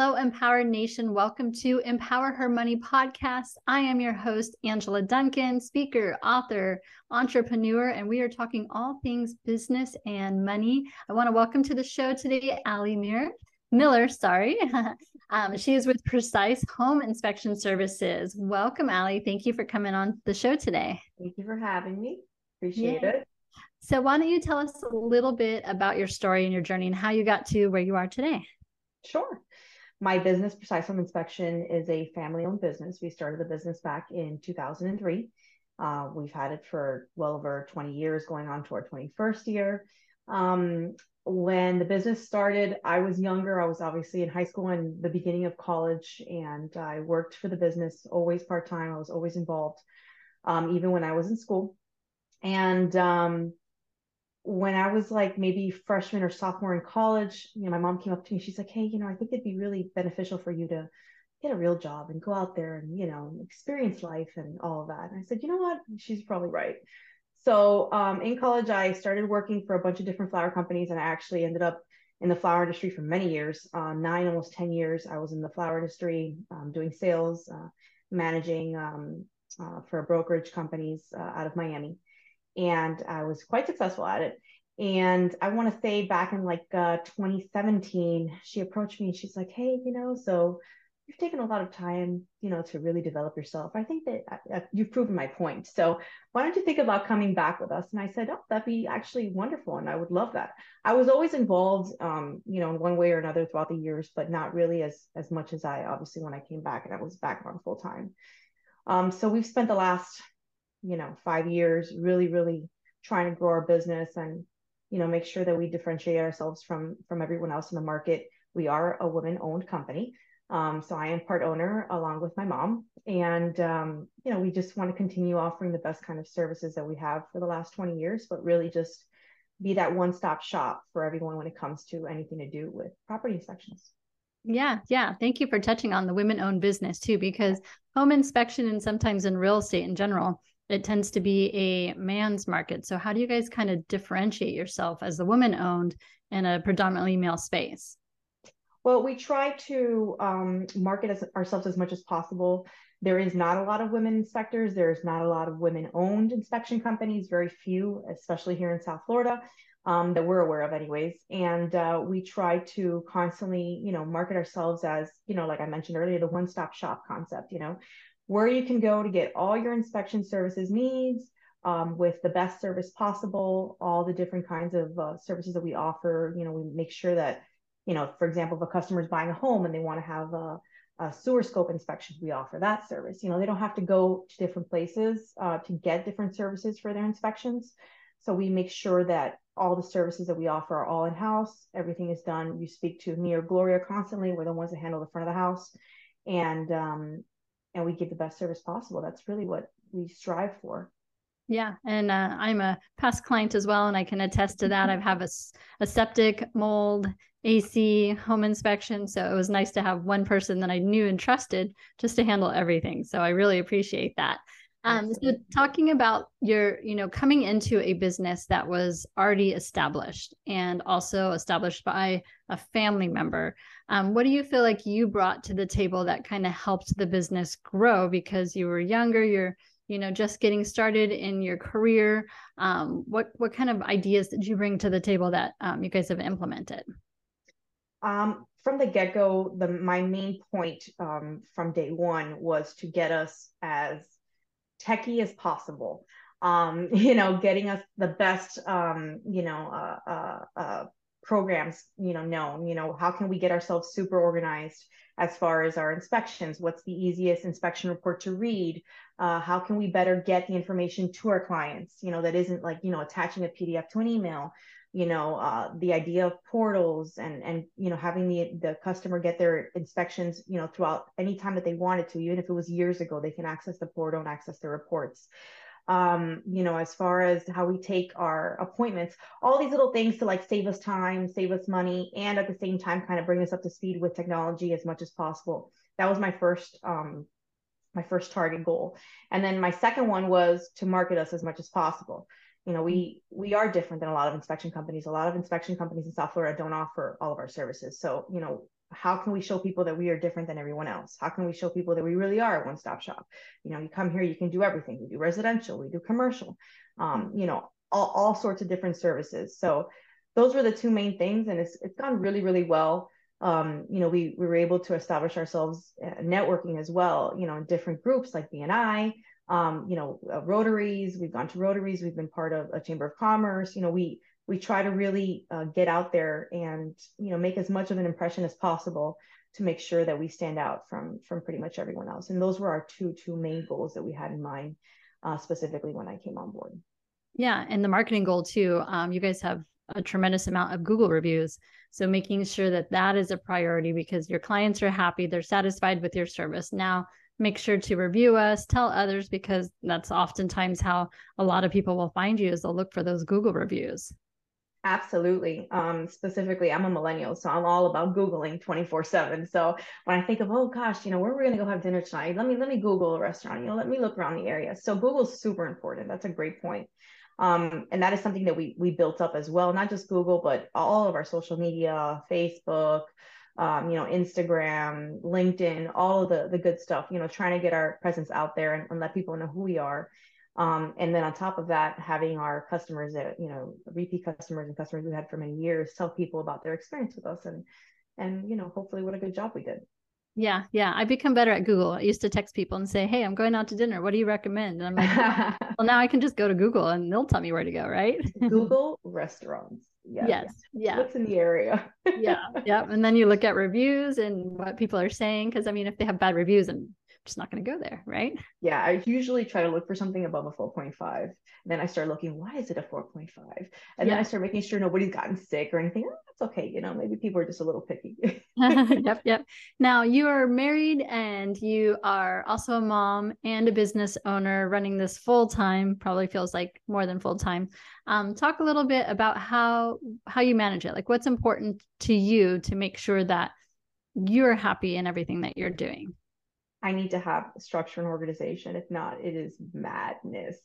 Hello, Empowered Nation. Welcome to Empower Her Money podcast. I am your host, Angela Duncan, speaker, author, entrepreneur, and we are talking all things business and money. I want to welcome to the show today Ali Mir. Miller, sorry. um, she is with Precise Home Inspection Services. Welcome, Ali. Thank you for coming on the show today. Thank you for having me. Appreciate yeah. it. So, why don't you tell us a little bit about your story and your journey and how you got to where you are today? Sure. My business, Precise Home Inspection, is a family owned business. We started the business back in 2003. Uh, we've had it for well over 20 years, going on to our 21st year. Um, when the business started, I was younger. I was obviously in high school and the beginning of college, and I worked for the business always part time. I was always involved, um, even when I was in school. And um, when I was like maybe freshman or sophomore in college, you know, my mom came up to me. She's like, "Hey, you know, I think it'd be really beneficial for you to get a real job and go out there and you know experience life and all of that." And I said, "You know what? She's probably right." So um, in college, I started working for a bunch of different flower companies, and I actually ended up in the flower industry for many years uh, nine, almost 10 years. I was in the flower industry um, doing sales, uh, managing um, uh, for brokerage companies uh, out of Miami and I was quite successful at it. And I want to say back in like uh, 2017, she approached me and she's like, "Hey, you know, so you've taken a lot of time, you know, to really develop yourself. I think that uh, uh, you've proven my point. So why don't you think about coming back with us?" And I said, "Oh, that'd be actually wonderful, and I would love that." I was always involved, um, you know, in one way or another throughout the years, but not really as as much as I obviously when I came back and I was back on full time. Um, so we've spent the last you know five years really really trying to grow our business and you know make sure that we differentiate ourselves from from everyone else in the market. We are a woman owned company. Um, so i am part owner along with my mom. And um, you know we just want to continue offering the best kind of services that we have for the last 20 years but really just be that one-stop shop for everyone when it comes to anything to do with property inspections. Yeah, yeah. Thank you for touching on the women owned business too, because home inspection and sometimes in real estate in general, it tends to be a man's market. So how do you guys kind of differentiate yourself as the woman owned in a predominantly male space? Well, we try to um, market as, ourselves as much as possible. There is not a lot of women inspectors. There's not a lot of women owned inspection companies, very few, especially here in South Florida. Um, that we're aware of anyways and uh, we try to constantly you know market ourselves as you know like i mentioned earlier the one-stop shop concept you know where you can go to get all your inspection services needs um, with the best service possible, all the different kinds of uh, services that we offer. You know, we make sure that, you know, for example, if a customer is buying a home and they want to have a, a, sewer scope inspection, we offer that service. You know, they don't have to go to different places uh, to get different services for their inspections. So we make sure that all the services that we offer are all in house. Everything is done. You speak to me or Gloria constantly. We're the ones that handle the front of the house. And um, and we give the best service possible. That's really what we strive for. Yeah, and uh, I'm a past client as well, and I can attest to that. I've have a, a septic, mold, AC, home inspection, so it was nice to have one person that I knew and trusted just to handle everything. So I really appreciate that. Um, so talking about your, you know, coming into a business that was already established and also established by a family member, um, what do you feel like you brought to the table that kind of helped the business grow because you were younger, you're, you know, just getting started in your career? Um, what what kind of ideas did you bring to the table that um, you guys have implemented? Um, from the get go, the my main point um, from day one was to get us as techy as possible. Um, you know, getting us the best, um, you know, uh, uh, uh, programs, you know, known. You know, how can we get ourselves super organized as far as our inspections? What's the easiest inspection report to read? Uh, how can we better get the information to our clients? You know, that isn't like you know attaching a PDF to an email you know uh, the idea of portals and and you know having the the customer get their inspections you know throughout any time that they wanted to even if it was years ago they can access the portal and access the reports. Um, you know as far as how we take our appointments all these little things to like save us time save us money and at the same time kind of bring us up to speed with technology as much as possible. That was my first um, my first target goal. And then my second one was to market us as much as possible you know we we are different than a lot of inspection companies a lot of inspection companies in south florida don't offer all of our services so you know how can we show people that we are different than everyone else? How can we show people that we really are a one stop shop? You know, you come here, you can do everything. We do residential, we do commercial, um, you know, all, all sorts of different services. So those were the two main things, and it's it's gone really really well. Um, you know, we we were able to establish ourselves uh, networking as well. You know, in different groups like BNI, um, you know, uh, Rotaries. We've gone to Rotaries. We've been part of a Chamber of Commerce. You know, we we try to really uh, get out there and you know make as much of an impression as possible to make sure that we stand out from from pretty much everyone else. And those were our two two main goals that we had in mind uh, specifically when I came on board. Yeah, and the marketing goal too. Um, you guys have a tremendous amount of Google reviews. So making sure that that is a priority because your clients are happy, they're satisfied with your service. Now, make sure to review us, tell others because that's oftentimes how a lot of people will find you is they'll look for those Google reviews. Absolutely. Um, specifically, I'm a millennial, so I'm all about Googling 24 seven. So when I think of, oh gosh, you know, where we're going to go have dinner tonight, let me, let me Google a restaurant, you know, let me look around the area. So Google's super important. That's a great point. Um, and that is something that we we built up as well, not just Google, but all of our social media, Facebook, um, you know, Instagram, LinkedIn, all of the the good stuff. You know, trying to get our presence out there and, and let people know who we are. Um, and then on top of that, having our customers that you know, repeat customers and customers we had for many years tell people about their experience with us and and you know, hopefully, what a good job we did. Yeah, yeah. I become better at Google. I used to text people and say, "Hey, I'm going out to dinner. What do you recommend?" And I'm like, "Well, now I can just go to Google and they'll tell me where to go." Right? Google restaurants. Yeah, yes. Yeah. What's in the area? yeah. Yeah. And then you look at reviews and what people are saying. Because I mean, if they have bad reviews, and just not going to go there, right? Yeah, I usually try to look for something above a 4.5. And Then I start looking, why is it a 4.5? And yeah. then I start making sure nobody's gotten sick or anything. Oh, that's okay. You know, maybe people are just a little picky. yep, yep. Now you are married and you are also a mom and a business owner running this full time, probably feels like more than full time. Um, talk a little bit about how how you manage it. Like what's important to you to make sure that you're happy in everything that you're doing. I need to have structure and organization. If not, it is madness.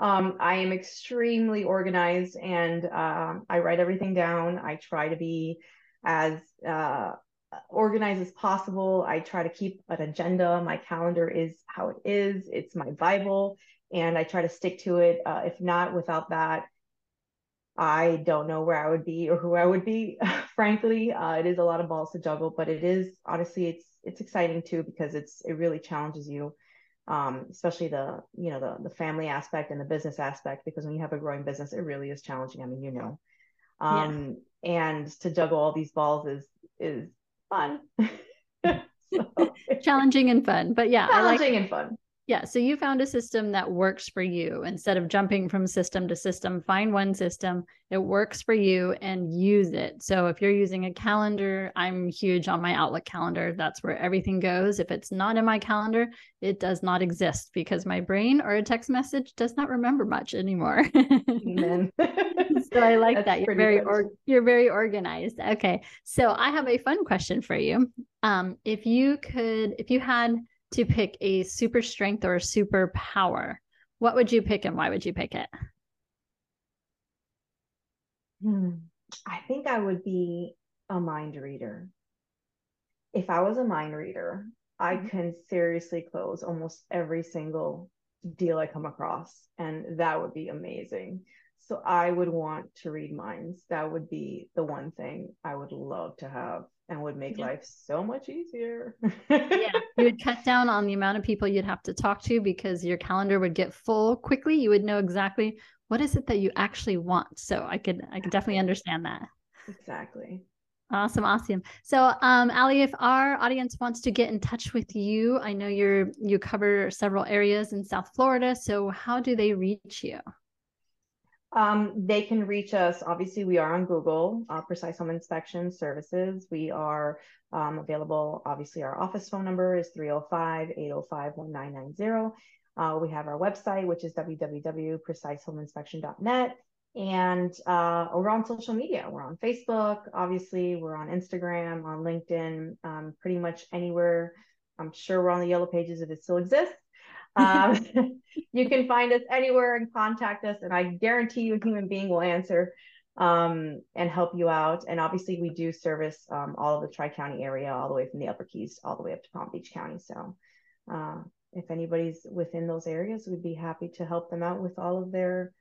Um, I am extremely organized and um, I write everything down. I try to be as uh, organized as possible. I try to keep an agenda. My calendar is how it is, it's my Bible, and I try to stick to it. Uh, if not, without that, I don't know where I would be or who I would be. Frankly, uh, it is a lot of balls to juggle, but it is honestly, it's it's exciting too because it's it really challenges you, um, especially the you know the the family aspect and the business aspect because when you have a growing business, it really is challenging. I mean, you know, um, yeah. and to juggle all these balls is is fun. so, challenging and fun, but yeah, challenging like, and fun. Yeah. So you found a system that works for you instead of jumping from system to system. Find one system, it works for you and use it. So if you're using a calendar, I'm huge on my Outlook calendar. That's where everything goes. If it's not in my calendar, it does not exist because my brain or a text message does not remember much anymore. So I like That's that. You're very or, you're very organized. Okay. So I have a fun question for you. Um, if you could, if you had to pick a super strength or a super power, what would you pick and why would you pick it? Hmm. I think I would be a mind reader. If I was a mind reader, I mm-hmm. can seriously close almost every single deal I come across, and that would be amazing. So I would want to read minds. That would be the one thing I would love to have and would make yeah. life so much easier. yeah, you would cut down on the amount of people you'd have to talk to because your calendar would get full quickly. You would know exactly what is it that you actually want. So I could I could definitely understand that. Exactly. Awesome, awesome. So, um, Ali, if our audience wants to get in touch with you, I know you're you cover several areas in South Florida. So, how do they reach you? Um, they can reach us. Obviously, we are on Google, uh, Precise Home Inspection Services. We are um, available. Obviously, our office phone number is 305 805 1990. Uh, we have our website, which is www.precisehomeinspection.net. And uh, we're on social media. We're on Facebook, obviously. We're on Instagram, on LinkedIn, um, pretty much anywhere. I'm sure we're on the yellow pages if it still exists. Um, you can find us anywhere and contact us, and I guarantee you a human being will answer. um, and help you out. And obviously, we do service um, all of the Tri County area, all the way from the Upper Keys all the way up to Palm Beach County. So, uh, if anybody's within those areas, we'd be happy to help them out with all of their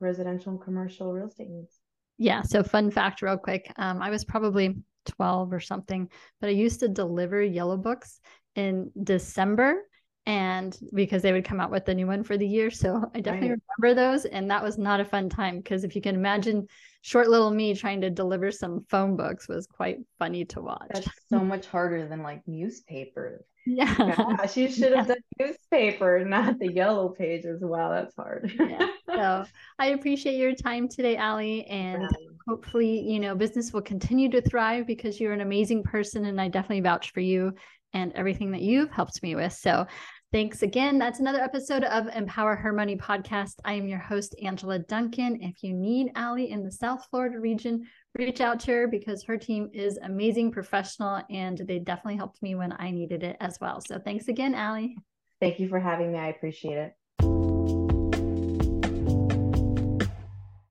residential and commercial real estate needs. Yeah. So, fun fact, real quick um, I was probably 12 or something, but I used to deliver yellow books in December and because they would come out with the new one for the year. So I definitely right. remember those. And that was not a fun time because if you can imagine short little me trying to deliver some phone books was quite funny to watch. That's so much harder than like newspapers. Yeah. Gosh, you should have yeah. done newspaper, not the yellow pages. Wow, that's hard. yeah. So I appreciate your time today, Ali. And hopefully, you know, business will continue to thrive because you're an amazing person. And I definitely vouch for you and everything that you've helped me with. So thanks again. That's another episode of Empower Her Money podcast. I am your host, Angela Duncan. If you need Ali in the South Florida region, reach out to her because her team is amazing, professional, and they definitely helped me when I needed it as well. So thanks again, Ali. Thank you for having me. I appreciate it.